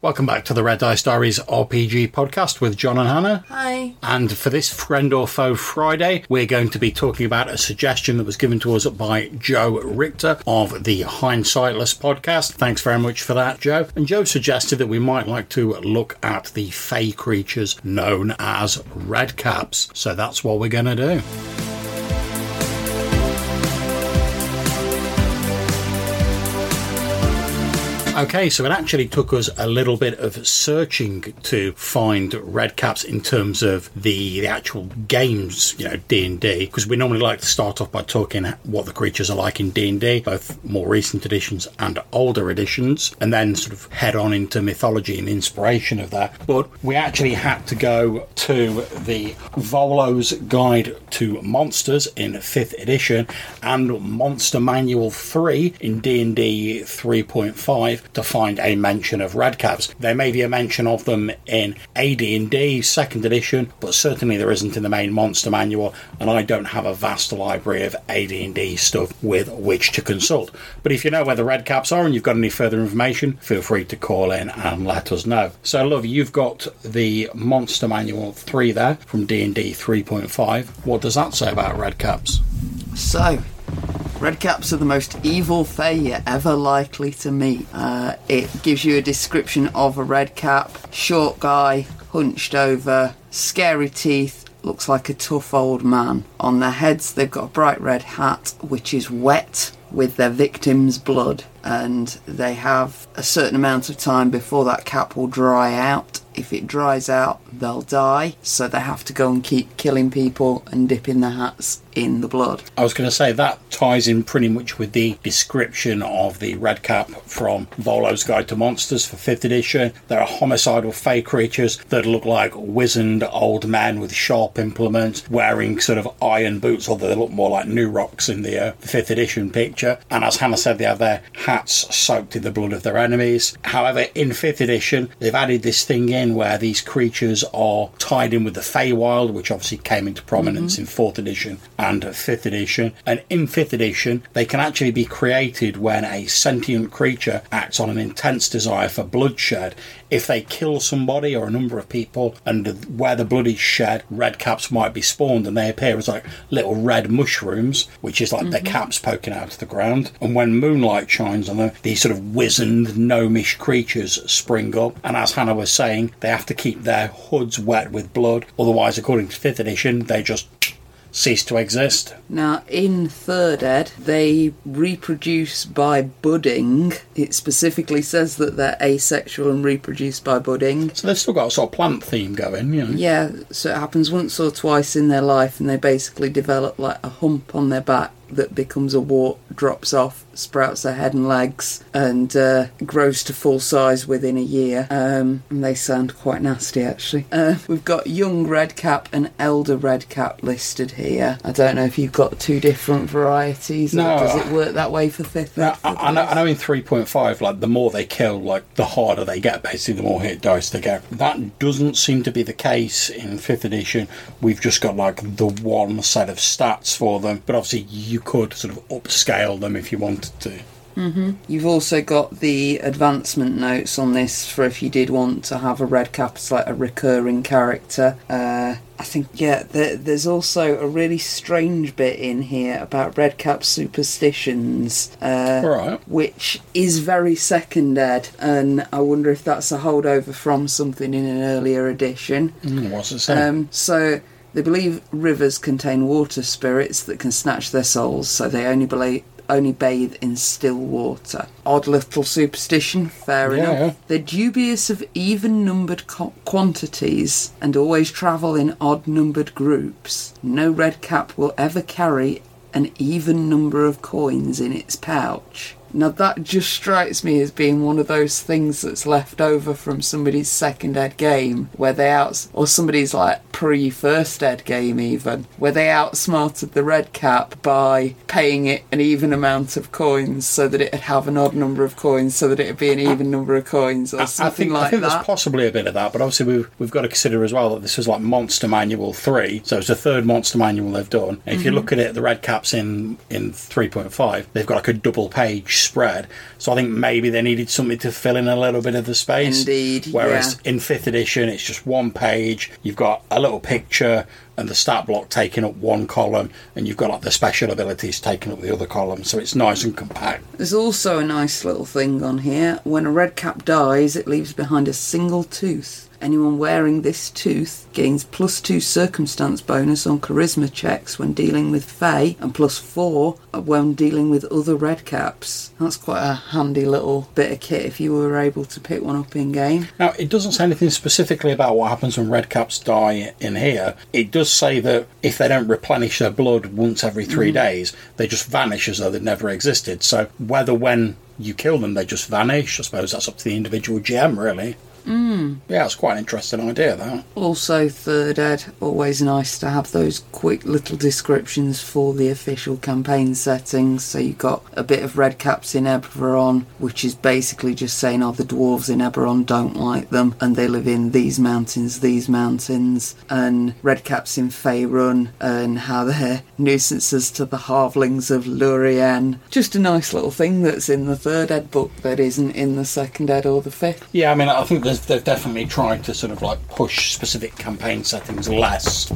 Welcome back to the Red Dice Diaries RPG podcast with John and Hannah. Hi. And for this Friend or Foe Friday, we're going to be talking about a suggestion that was given to us by Joe Richter of the Hindsightless podcast. Thanks very much for that, Joe. And Joe suggested that we might like to look at the Fey creatures known as Redcaps. So that's what we're going to do. Okay, so it actually took us a little bit of searching to find red caps in terms of the, the actual games, you know, D and D, because we normally like to start off by talking what the creatures are like in D and D, both more recent editions and older editions, and then sort of head on into mythology and inspiration of that. But we actually had to go to the Volo's Guide to Monsters in fifth edition and Monster Manual three in D and D three point five to find a mention of redcaps. There may be a mention of them in AD&D second edition, but certainly there isn't in the main monster manual, and I don't have a vast library of AD&D stuff with which to consult. But if you know where the redcaps are and you've got any further information, feel free to call in and let us know. So, love, you've got the monster manual 3 there from D&D 3.5. What does that say about redcaps? So, Redcaps are the most evil Fae you're ever likely to meet. Uh, it gives you a description of a redcap, short guy, hunched over, scary teeth, looks like a tough old man. On their heads, they've got a bright red hat, which is wet with their victim's blood, and they have a certain amount of time before that cap will dry out. If it dries out, they'll die, so they have to go and keep killing people and dipping their hats in the blood. I was going to say that ties in pretty much with the description of the red cap from Volo's Guide to Monsters for 5th edition. There are homicidal fey creatures that look like wizened old men with sharp implements wearing sort of iron boots, although they look more like new rocks in the, uh, 5th edition picture. And as Hannah said, they have their hats soaked in the blood of their enemies. However, in 5th edition, they've added this thing in where these creatures are tied in with the Feywild, which obviously came into prominence mm-hmm. in 4th edition and 5th edition. And in 5th edition, they can actually be created when a sentient creature acts on an intense desire for bloodshed. If they kill somebody or a number of people, and where the blood is shed, red caps might be spawned and they appear as like little red mushrooms, which is like mm-hmm. their caps poking out of the ground. And when moonlight shines on them, these sort of wizened, gnomish creatures spring up. And as Hannah was saying, they have to keep their hoods wet with blood, otherwise, according to 5th edition, they just cease to exist. Now, in Third Ed, they reproduce by budding. It specifically says that they're asexual and reproduce by budding. So they've still got a sort of plant theme going, you know. Yeah, so it happens once or twice in their life, and they basically develop like a hump on their back that becomes a wart, drops off, sprouts their head and legs, and uh, grows to full size within a year. Um, and they sound quite nasty, actually. Uh, we've got young redcap and elder redcap listed here. I don't know if you've got two different varieties. No, does it work that way for fifth? No, I, I, know, I know in three point five, like the more they kill, like the harder they get. Basically, the more hit dice they get. That doesn't seem to be the case in fifth edition. We've just got like the one set of stats for them, but obviously you could sort of upscale them if you Mm-hmm. You've also got the advancement notes on this for if you did want to have a red cap as like a recurring character. Uh, I think, yeah, there, there's also a really strange bit in here about red cap superstitions, uh, right. which is very second ed, and I wonder if that's a holdover from something in an earlier edition. Mm, what's it say? Um, so they believe rivers contain water spirits that can snatch their souls, so they only believe only bathe in still water. Odd little superstition, fair yeah, enough. They're dubious of even numbered co- quantities and always travel in odd numbered groups. No red cap will ever carry an even number of coins in its pouch. Now that just strikes me as being one of those things that's left over from somebody's second ed game where they out or somebody's like pre first ed game even where they outsmarted the red cap by paying it an even amount of coins so that it'd have an odd number of coins so that it'd be an even number of coins or something I think, like I think that. there's possibly a bit of that, but obviously we've we've got to consider as well that this is like Monster Manual three, so it's the third Monster Manual they've done. And if mm-hmm. you look at it, the red caps in in three point five, they've got like a double page spread. So I think maybe they needed something to fill in a little bit of the space. Indeed. Whereas yeah. in fifth edition, it's just one page. You've got a little picture and the stat block taking up one column, and you've got like the special abilities taking up the other column. So it's nice and compact. There's also a nice little thing on here. When a red cap dies, it leaves behind a single tooth. Anyone wearing this tooth gains plus two circumstance bonus on charisma checks when dealing with Fae, and plus four when dealing with other red caps. That's quite a handy little bit of kit if you were able to pick one up in game. Now, it doesn't say anything specifically about what happens when red caps die in here. It does say that if they don't replenish their blood once every three mm. days, they just vanish as though they'd never existed. So, whether when you kill them, they just vanish. I suppose that's up to the individual GM, really. Mm. Yeah, it's quite an interesting idea, that. Also, third ed, always nice to have those quick little descriptions for the official campaign settings. So you've got a bit of red caps in Eberron, which is basically just saying, oh, the dwarves in Eberron don't like them, and they live in these mountains, these mountains, and red caps in Faerun, and how they're nuisances to the halflings of Luiren. Just a nice little thing that's in the third ed book that isn't in the second ed or the fifth. Yeah, I mean, I think there's they've, they've definitely tried to sort of like push specific campaign settings less.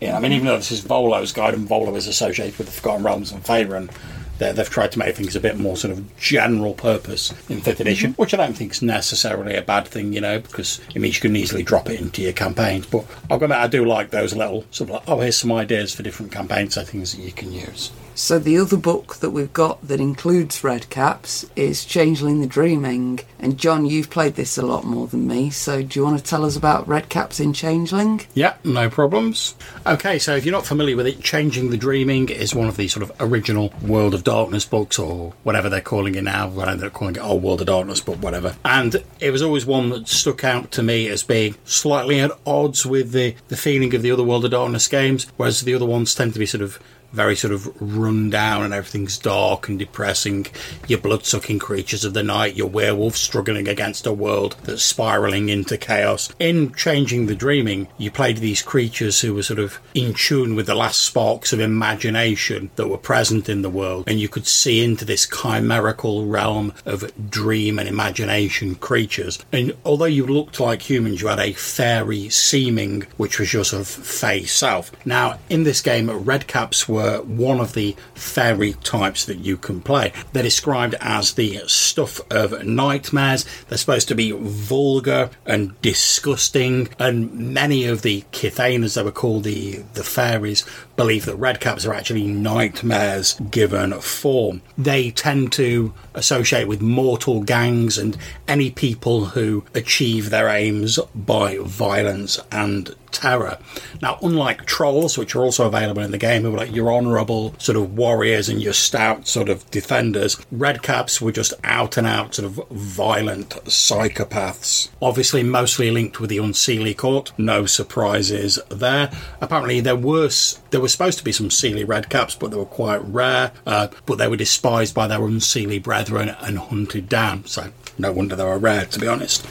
Yeah, I mean, even though this is Volo's guide and Volo is associated with the Forgotten Realms and Faerun, they've tried to make things a bit more sort of general purpose in fifth edition, mm-hmm. which I don't think is necessarily a bad thing, you know, because it means you can easily drop it into your campaigns. But I've got to I do like those little sort of like, oh, here's some ideas for different campaign settings that you can use. So the other book that we've got that includes red caps is Changeling the Dreaming. And John, you've played this a lot more than me, so do you want to tell us about red caps in Changeling? Yeah, no problems. Okay, so if you're not familiar with it, Changeling the Dreaming is one of the sort of original World of Darkness books, or whatever they're calling it now. I ended up calling it Old World of Darkness, but whatever. And it was always one that stuck out to me as being slightly at odds with the, the feeling of the other World of Darkness games, whereas the other ones tend to be sort of very sort of run down and everything's dark and depressing. Your blood sucking creatures of the night, your werewolf struggling against a world that's spiraling into chaos. In Changeling the Dreaming, you played these creatures who were sort of in tune with the last sparks of imagination that were present in the world, and you could see into this chimerical realm of dream and imagination creatures. And although you looked like humans, you had a fairy seeming, which was your sort of face self. Now, in this game, redcaps were were one of the fairy types that you can play. They're described as the stuff of nightmares. They're supposed to be vulgar and disgusting, and many of the Kithain, as they were called, the, the fairies, believe that redcaps are actually nightmares given form. They tend to associate with mortal gangs and any people who achieve their aims by violence and terror. Now, unlike trolls, which are also available in the game, who are like your honourable sort of warriors and your stout sort of defenders, redcaps were just out and out sort of violent psychopaths. Obviously, mostly linked with the Unseelie Court. No surprises there. Apparently, there were there were supposed to be some Seelie redcaps, but they were quite rare. Uh, but they were despised by their Unseelie brethren and hunted down. So no wonder they were rare, to be honest.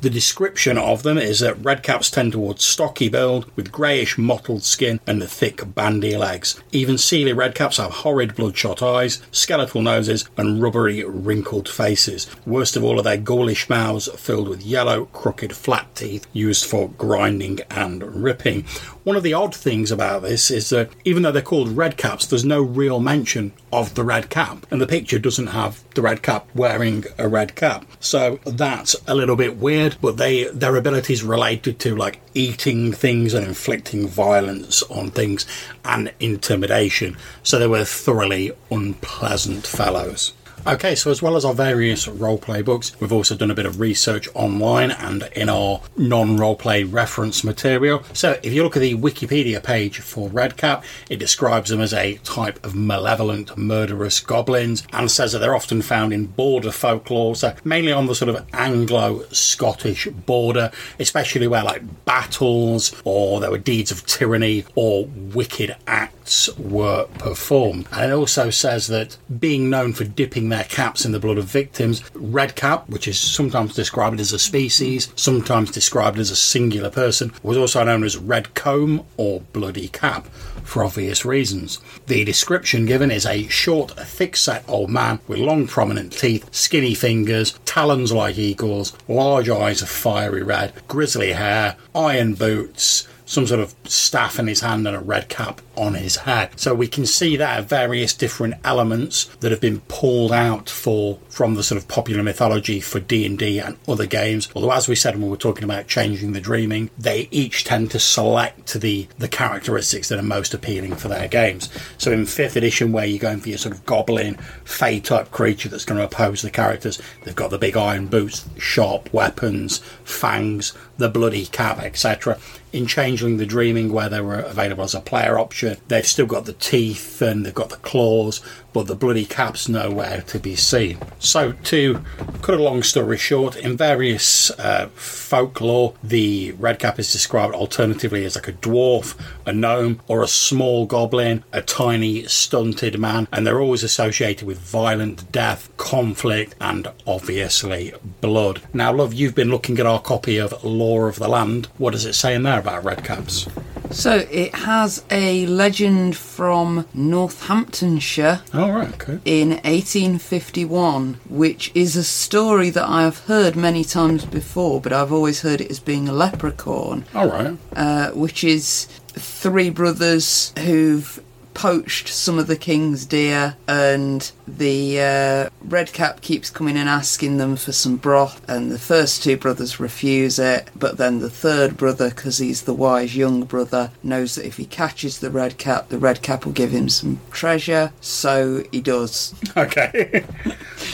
The description of them is that redcaps tend towards stocky build, with greyish mottled skin and the thick bandy legs. Even Seelie redcaps have horrid bloodshot eyes, skeletal noses, and rubbery, wrinkled faces. Worst of all are their ghoulish mouths filled with yellow, crooked, flat teeth used for grinding and ripping. One of the odd things about this is that even though they're called red caps, there's no real mention of the red cap, and the picture doesn't have the red cap wearing a red cap. So that's a little bit weird, but they their abilities related to like eating things and inflicting violence on things and intimidation. So they were thoroughly unpleasant fellows. Okay, so as well as our various roleplay books, we've also done a bit of research online and in our non roleplay reference material. So if you look at the Wikipedia page for Redcap, it describes them as a type of malevolent, murderous goblins and says that they're often found in border folklore, so mainly on the sort of Anglo Scottish border, especially where like battles or there were deeds of tyranny or wicked acts were performed. And it also says that being known for dipping dipping their caps in the blood of victims. Red cap, which is sometimes described as a species, sometimes described as a singular person, was also known as red comb or bloody cap for obvious reasons. The description given is a short, thick set old man with long prominent teeth, skinny fingers, talons like eagles, large eyes of fiery red, grizzly hair, iron boots, some sort of staff in his hand and a red cap on his head. So we can see there various different elements that have been pulled out for from the sort of popular mythology for D&D and other games. Although as we said when we were talking about changeling the dreaming, they each tend to select the the characteristics that are most appealing for their games. So in 5th edition where you're going for your sort of goblin fey type creature that's going to oppose the characters, they've got the big iron boots, sharp weapons, fangs, the bloody cap, etc. In Changeling the Dreaming, where they were available as a player option, they've still got the teeth and they've got the claws, but the bloody cap's nowhere to be seen. So, to cut a long story short, in various uh, folklore, the red cap is described alternatively as like a dwarf, a gnome, or a small goblin, a tiny stunted man, and they're always associated with violent death, conflict, and obviously blood. Now, love, you've been looking at our copy of Lore of the Land. What does it say in there about red caps? So it has a legend from Northamptonshire Oh, right, okay. in 1851, which is a story that I have heard many times before, but I've always heard it as being a leprechaun, All right. uh, which is three brothers who've poached some of the king's deer, and the uh, red cap keeps coming and asking them for some broth, and the first two brothers refuse it, but then the third brother, because he's the wise young brother, knows that if he catches the red cap, the red cap will give him some treasure, so he does. Okay.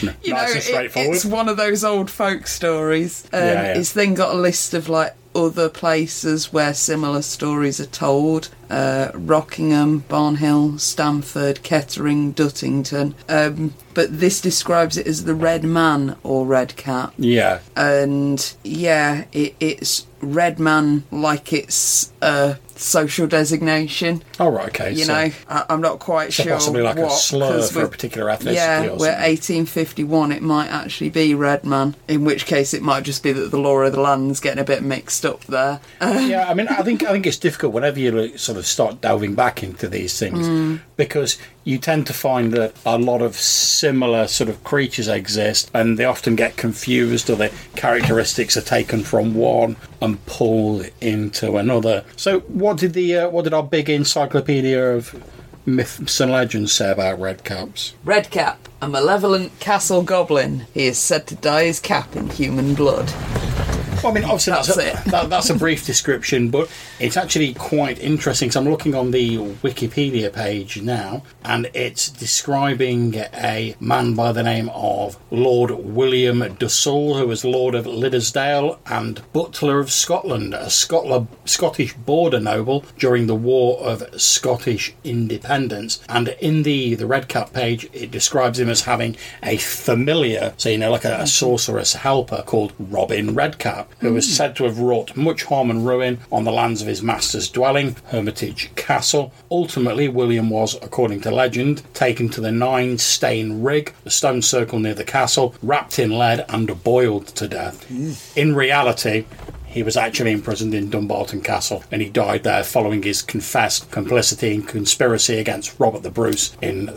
No, You nice know, and it- it's one of those old folk stories. Um, Yeah, yeah. It's then got a list of like other places where similar stories are told: uh, Rockingham, Barnhill, Stamford, Kettering, Duttington. Um, but this describes it as the Red Man or Red Cat, yeah. and yeah, it, it's Red Man like it's a social designation. All right, okay. You so, know, I, I'm not quite so sure. possibly like a what, slur 'cause for a particular ethnicity yeah, or something. 1851 it might actually be red man, in which case it might just be that the Lore of the Land's getting a bit mixed up there. Yeah, I mean, I think I think it's difficult whenever you sort of start delving back into these things Mm. because you tend to find that a lot of similar sort of creatures exist, and they often get confused, or the characteristics are taken from one and pulled into another. So, what did the uh, what did our big encyclopedia of myths and legends say about red caps? Redcap, a malevolent castle goblin. He is said to dye his cap in human blood. Well, I mean, obviously that's, That's a, that, that's a brief description, but it's actually quite interesting. So I'm looking on the Wikipedia page now, and it's describing a man by the name of Lord William de Soulis, who was Lord of Liddesdale and Butler of Scotland, a Scotla- Scottish border noble during the War of Scottish Independence. And in the the Red Cap page, it describes him as having a familiar, so you know, like a, a mm-hmm. sorceress helper called Robin Redcap, who was said to have wrought much harm and ruin on the lands of his master's dwelling, Hermitage Castle. Ultimately, William was, according to legend, taken to the Ninestane Rig, the stone circle near the castle, wrapped in lead and boiled to death. In reality, he was actually imprisoned in Dumbarton Castle and he died there following his confessed complicity in conspiracy against Robert the Bruce in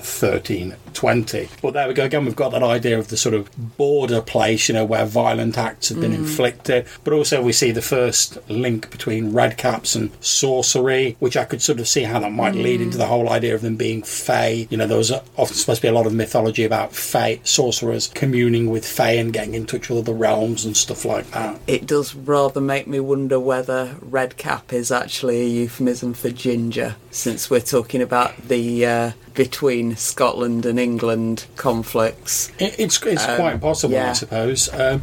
1320. But there we go again, we've got that idea of the sort of border place, you know, where violent acts have been inflicted. But also we see the first link between red caps and sorcery, which I could sort of see how that might lead into the whole idea of them being fae. You know, there was often supposed to be a lot of mythology about fae, sorcerers communing with fae and getting in touch with other realms and stuff like that. It does rather make me wonder whether red cap is actually a euphemism for ginger, since we're talking about the uh, between Scotland and England conflicts. It, it's it's Um, quite possible, I suppose. Um,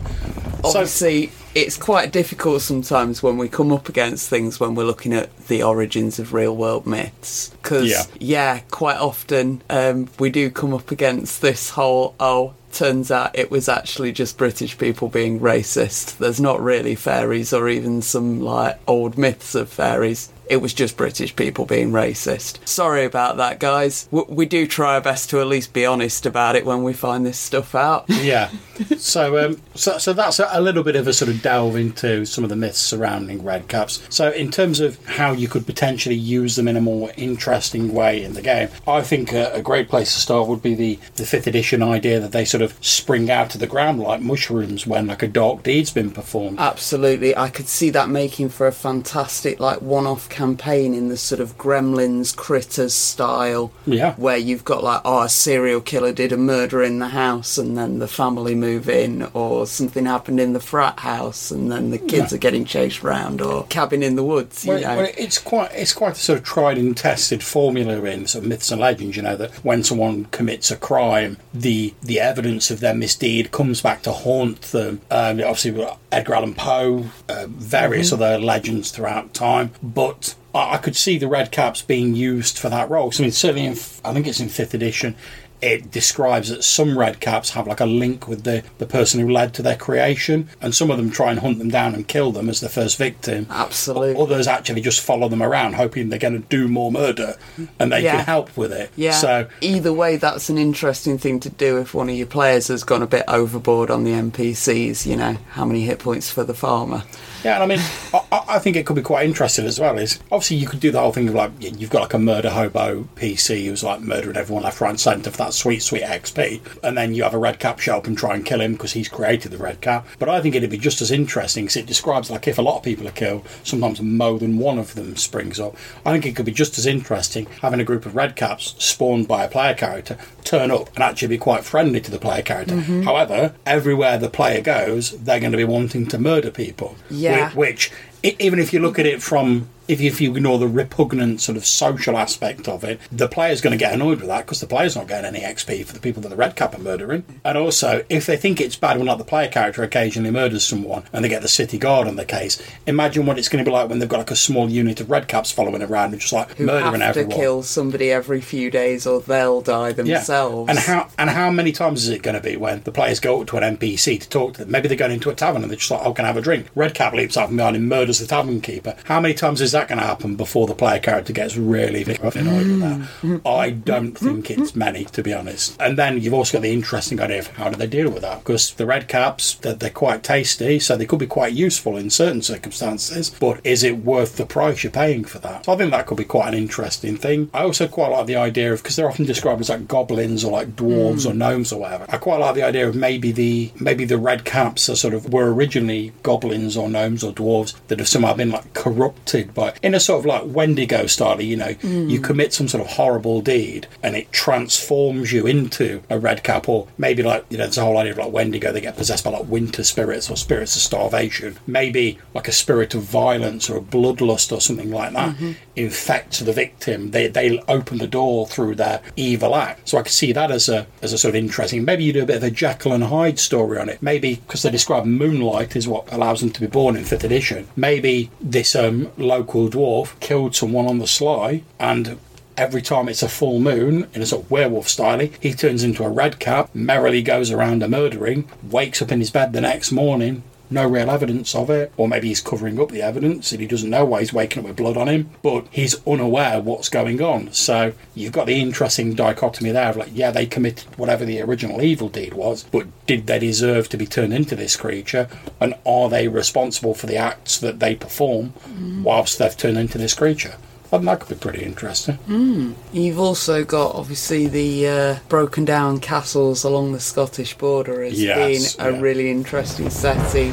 so, Obviously, it's quite difficult sometimes when we come up against things when we're looking at the origins of real world myths. Because, Yeah. yeah. quite often um, we do come up against this whole, oh, turns out it was actually just British people being racist. There's not really fairies or even some like old myths of fairies. It was just British people being racist. Sorry about that, guys. We do try our best to at least be honest about it when we find this stuff out. yeah. So, um, so, so that's a little bit of a sort of delve into some of the myths surrounding red caps. So, in terms of how you could potentially use them in a more interesting way in the game, I think a, a great place to start would be the, the fifth edition idea that they sort of spring out of the ground like mushrooms when like a dark deed's been performed. Absolutely, I could see that making for a fantastic like one-off campaign in the sort of Gremlins critters style. Yeah, where you've got like oh a serial killer did a murder in the house and then the family move in, or something happened in the frat house and then the kids yeah. are getting chased around, or cabin in the woods. Well, know. well, it's quite it's quite a sort of tried and tested formula in sort of myths and legends. You know that when someone commits a crime, the the evidence of their misdeed comes back to haunt them. Um, obviously, Edgar Allan Poe, uh, various mm-hmm. other legends throughout time, but I could see the red caps being used for that role. I mean, certainly, in, I think it's in fifth edition it describes that some red caps have like a link with the, the person who led to their creation, and some of them try and hunt them down and kill them as the first victim. Absolutely. Others actually just follow them around, hoping they're going to do more murder, and they yeah. can help with it. Yeah. So either way, that's an interesting thing to do if one of your players has gone a bit overboard on the NPCs. You know, how many hit points for the farmer? Yeah, and I mean, I, I, think it could be quite interesting as well. Is obviously you could do the whole thing of like you've got like a murder hobo PC who's like murdering everyone left, right, and centre for that sweet, sweet XP, and then you have a red cap show up and try and kill him because he's created the red cap. But I think it'd be just as interesting because it describes like if a lot of people are killed, sometimes more than one of them springs up. I think it could be just as interesting having a group of red caps spawned by a player character turn up and actually be quite friendly to the player character. Mm-hmm. However, everywhere the player goes, they're going to be wanting to murder people. Yeah. Which, even if you look at it from if, if you ignore the repugnant sort of social aspect of it, the player's going to get annoyed with that because the player's not getting any XP for the people that the red cap are murdering. And also, if they think it's bad when like the player character occasionally murders someone and they get the city guard on the case, imagine what it's going to be like when they've got like a small unit of red caps following around and just like Who murdering have everyone. to kill somebody every few days or they'll die themselves. Yeah. And how and how many times is it going to be when the players go up to an NPC to talk to them? Maybe they're going into a tavern and they're just like, "Oh, can I have a drink?" Red cap leaps out from behind and murders the tavern keeper. How many times is that going to happen before? the player character gets really annoyed with that. I don't think it's many, to be honest. And then you've also got the interesting idea of how do they deal with that? Because the red caps, they're, they're quite tasty, so they could be quite useful in certain circumstances. But is it worth the price you're paying for that? So I think that could be quite an interesting thing. I also quite like the idea of because they're often described as like goblins or like dwarves mm. or gnomes or whatever. I quite like the idea of maybe the maybe the red caps are sort of were originally goblins or gnomes or dwarves that have somehow been like corrupted in a sort of like Wendigo style. You know, mm. you commit some sort of horrible deed and it transforms you into a red cap, or maybe like you know, there's a whole idea of like Wendigo. They get possessed by like winter spirits or spirits of starvation. Maybe like a spirit of violence or a bloodlust or something like that mm-hmm. infects the victim. They they open the door through their evil act. So I could see that as a as a sort of interesting. Maybe you do a bit of a Jekyll and Hyde story on it. Maybe because they describe moonlight is what allows them to be born in fifth edition. Maybe this um, local dwarf killed someone on the sly, and every time it's a full moon, in a sort of werewolf style, he turns into a red cap, merrily goes around a murdering, wakes up in his bed the next morning, no real evidence of it, or maybe he's covering up the evidence and he doesn't know why he's waking up with blood on him, but he's unaware what's going on. So you've got the interesting dichotomy there of like, yeah, they committed whatever the original evil deed was, but did they deserve to be turned into this creature? And are they responsible for the acts that they perform mm. whilst they've turned into this creature? That could be pretty interesting. Mm. You've also got obviously the uh, broken down castles along the Scottish border as yes, being a yeah. really interesting setting.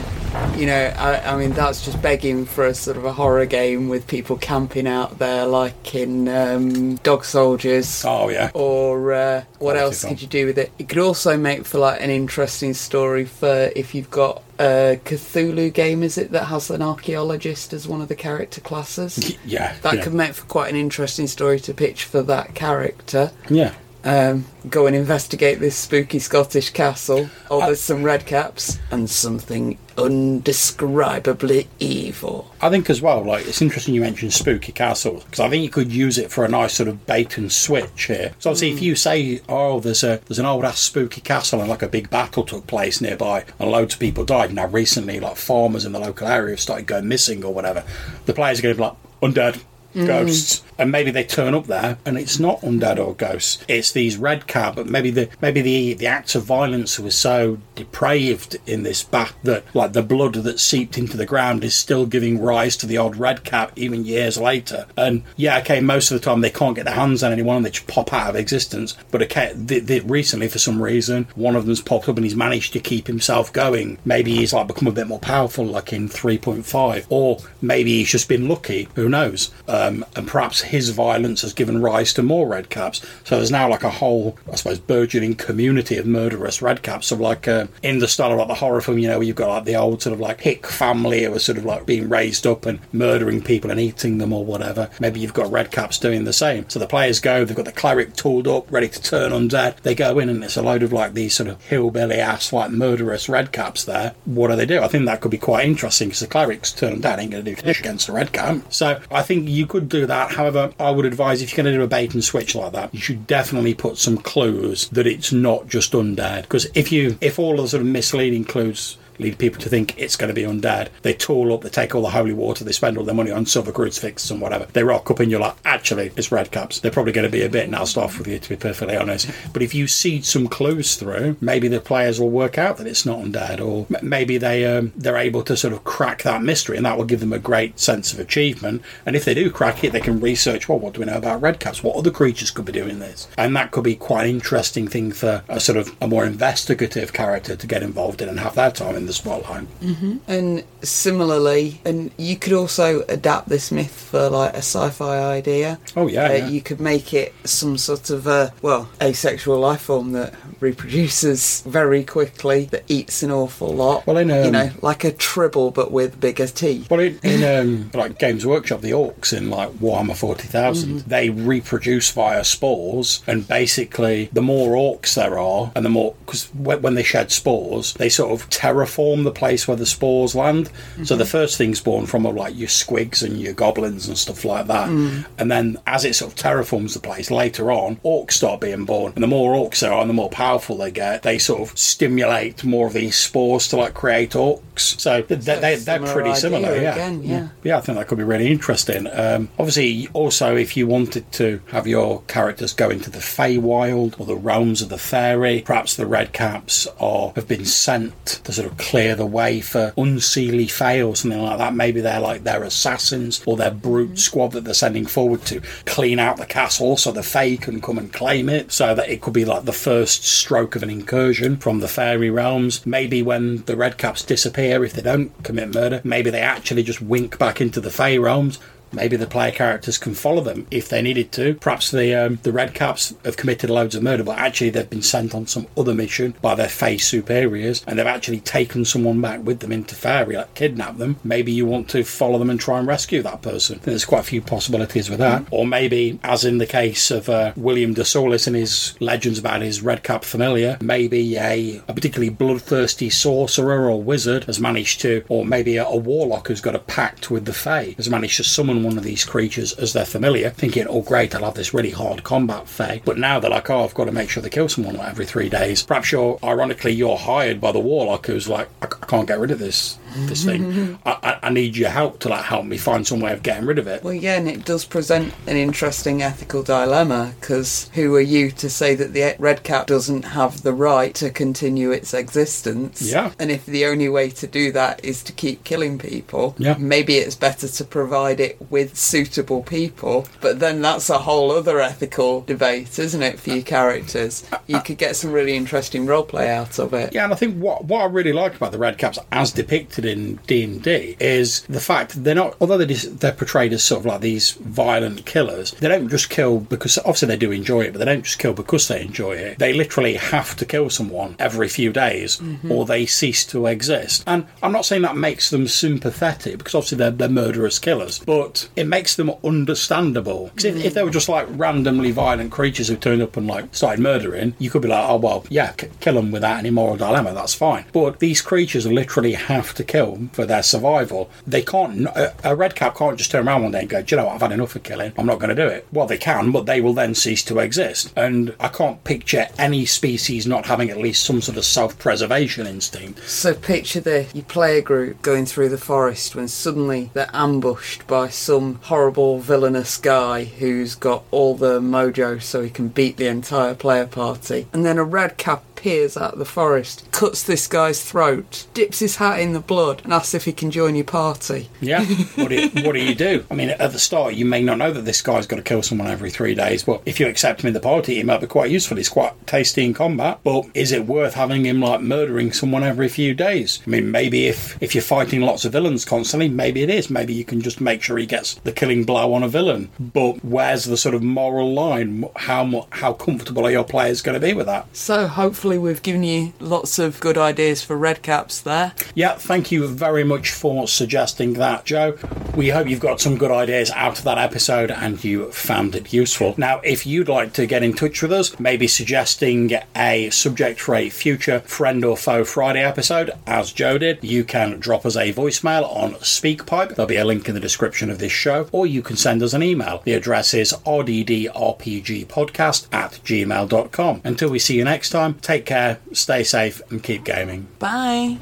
You know, I, I, mean, that's just begging for a sort of a horror game with people camping out there, like in um, Dog Soldiers. Oh yeah. Or uh, what else could you do with it? It could also make for like an interesting story for if you've got a Cthulhu game, is it, that has an archaeologist as one of the character classes? Yeah. That yeah. could make for quite an interesting story to pitch for that character. Yeah. Um, go and investigate this spooky Scottish castle. Oh, there's some red caps and something undescribably evil. I think as well, like it's interesting you mentioned spooky castles because I think you could use it for a nice sort of bait and switch here. So obviously, mm. if you say, "Oh, there's a there's an old ass spooky castle and like a big battle took place nearby and loads of people died," now recently, like farmers in the local area have started going missing or whatever, the players are going to be like, "Undead." Mm-hmm. ghosts. And maybe they turn up there and it's not undead or ghosts. It's these red cap, but maybe the maybe the the acts of violence was so depraved in this bath that like the blood that seeped into the ground is still giving rise to the odd red cap even years later. And yeah, okay, most of the time they can't get their hands on anyone and they just pop out of existence. But okay, the, the, recently for some reason one of them's popped up and he's managed to keep himself going. Maybe he's like become a bit more powerful, like in 3.5, or maybe he's just been lucky. Who knows? Uh, Um, and perhaps his violence has given rise to more red caps. So there's now like a whole, I suppose, burgeoning community of murderous red caps. of like uh, in the style of like the horror film, you know, where you've got like the old sort of like hick family who are sort of like being raised up and murdering people and eating them or whatever. Maybe you've got red caps doing the same. So the players go, they've got the cleric tooled up, ready to turn undead. They go in and it's a load of like these sort of hillbilly ass, like murderous red caps there. What do they do? I think that could be quite interesting because the clerics turn undead ain't going to do shit against the red cap. So I think you could do that. However, I would advise if you're going to do a bait and switch like that, you should definitely put some clues that it's not just undead. Because if you, if all the sort of misleading clues lead people to think it's going to be undead. They tool up, they take all the holy water, they spend all their money on silver crucifixes and whatever. They rock up and you're like, actually, it's red caps. They're probably going to be a bit nailed off with you, to be perfectly honest. But if you seed some clues through, maybe the players will work out that it's not undead, or maybe they um, they're able to sort of crack that mystery, and that will give them a great sense of achievement. And if they do crack it, they can research. Well, what do we know about red caps? What other creatures could be doing this? And that could be quite an interesting thing for a sort of a more investigative character to get involved in and have their time in the spotlight. Mm-hmm. And similarly, and you could also adapt this myth for like a sci-fi idea. Oh yeah, uh, yeah. you could make it some sort of a well asexual life form that reproduces very quickly, that eats an awful lot. Well, in um, you know, like a tribble but with bigger teeth. Well, in, in um, like Games Workshop, the orcs in like Warhammer Forty Thousand, mm mm-hmm. they reproduce via spores, and basically, the more orcs there are, and the more because when they shed spores, they sort of terraform the place where the spores land. Mm-hmm. So the first things born from are like your squigs and your goblins and stuff like that, mm. and then as it sort of terraforms the place later on, orcs start being born, and the more orcs there are, and the more powerful they get, they sort of stimulate more of these spores to like create orcs. So, they, they, they're pretty similar. Yeah. Again, yeah. yeah, I think that could be really interesting. Um, obviously, also if you wanted to have your characters go into the Feywild or the realms of the fairy, perhaps the Red Caps are have been sent to sort of clear the way for unseelie Fey or something like that. Maybe they're like their assassins or their brute mm-hmm. squad that they're sending forward to clean out the castle so the Fey can come and claim it. So that it could be like the first stroke of an incursion from the fairy realms. Maybe when the Red Caps disappear, if they don't commit murder, maybe they actually just wink back into the Fey realms Maybe the player characters can follow them if they needed to. Perhaps the um, the Red Caps have committed loads of murder, but actually they've been sent on some other mission by their face superiors, and they've actually taken someone back with them into Fairy, like kidnap them. Maybe you want to follow them and try and rescue that person. There's quite a few possibilities with that. Or maybe, as in the case of uh, William de Soulis and his legends about his Red Cap familiar, maybe a, a particularly bloodthirsty sorcerer or wizard has managed to, or maybe a, a warlock who's got a pact with the Fae has managed to summon one of these creatures as they're familiar, thinking, oh, great, I'll have this really hard combat Fae. But now they're like, oh, I've got to make sure they kill someone every three days. Perhaps you're, ironically, you're hired by the warlock who's like, I, I can't get rid of this this thing. I, I, need your help to like help me find some way of getting rid of it. Well, yeah, and it does present an interesting ethical dilemma because who are you to say that the red cap doesn't have the right to continue its existence? Yeah. And if the only way to do that is to keep killing people, yeah. maybe it's better to provide it with suitable people. But then that's a whole other ethical debate, isn't it, for your characters? Uh, uh, you could get some really interesting role play out of it. Yeah, and I think what what I really like about the red caps as depicted in D and D is the fact they're not, although they're, they're portrayed as sort of like these violent killers, they don't just kill because obviously they do enjoy it, but they don't just kill because they enjoy it. They literally have to kill someone every few days, mm-hmm. or they cease to exist. And I'm not saying that makes them sympathetic because obviously they're, they're murderous killers, but it makes them understandable. Because if, if, they were just like randomly violent creatures who turned up and like started murdering, you could be like, oh well, yeah, c- kill them without any moral dilemma, that's fine. But these creatures literally have to kill for their survival, they can't. A, red cap can't just turn around one day and go, "Do you know what? I've had enough of killing. I'm not going to do it." Well, they can, but they will then cease to exist. And I can't picture any species not having at least some sort of self-preservation instinct. So picture this: you play a group going through the forest when suddenly they're ambushed by some horrible villainous guy who's got all the mojo so he can beat the entire player party, and then a red cap appears out of the forest, cuts this guy's throat, dips his hat in the blood, and asks if he can join your party. Yeah. What do you, what do you do? I mean, at the start, you may not know that this guy's got to kill someone every three days, but if you accept him in the party, he might be quite useful. He's quite tasty in combat, but is it worth having him like murdering someone every few days? I mean, maybe if if you're fighting lots of villains constantly, maybe it is. Maybe you can just make sure he gets the killing blow on a villain. But where's the sort of moral line? How how comfortable are your players going to be with that? So hopefully we've given you lots of good ideas for red caps there. Yeah, thank you very much for suggesting that, Joe. We hope you've got some good ideas out of that episode and you found it useful. Now, if you'd like to get in touch with us, maybe suggesting a subject for a future Friend or Foe Friday episode, as Joe did, you can drop us a voicemail on SpeakPipe. There'll be a link in the description of this show, or you can send us an email. The address is rddrpgpodcast at gmail.com. Until we see you next time, take care, stay safe, and keep gaming. Bye.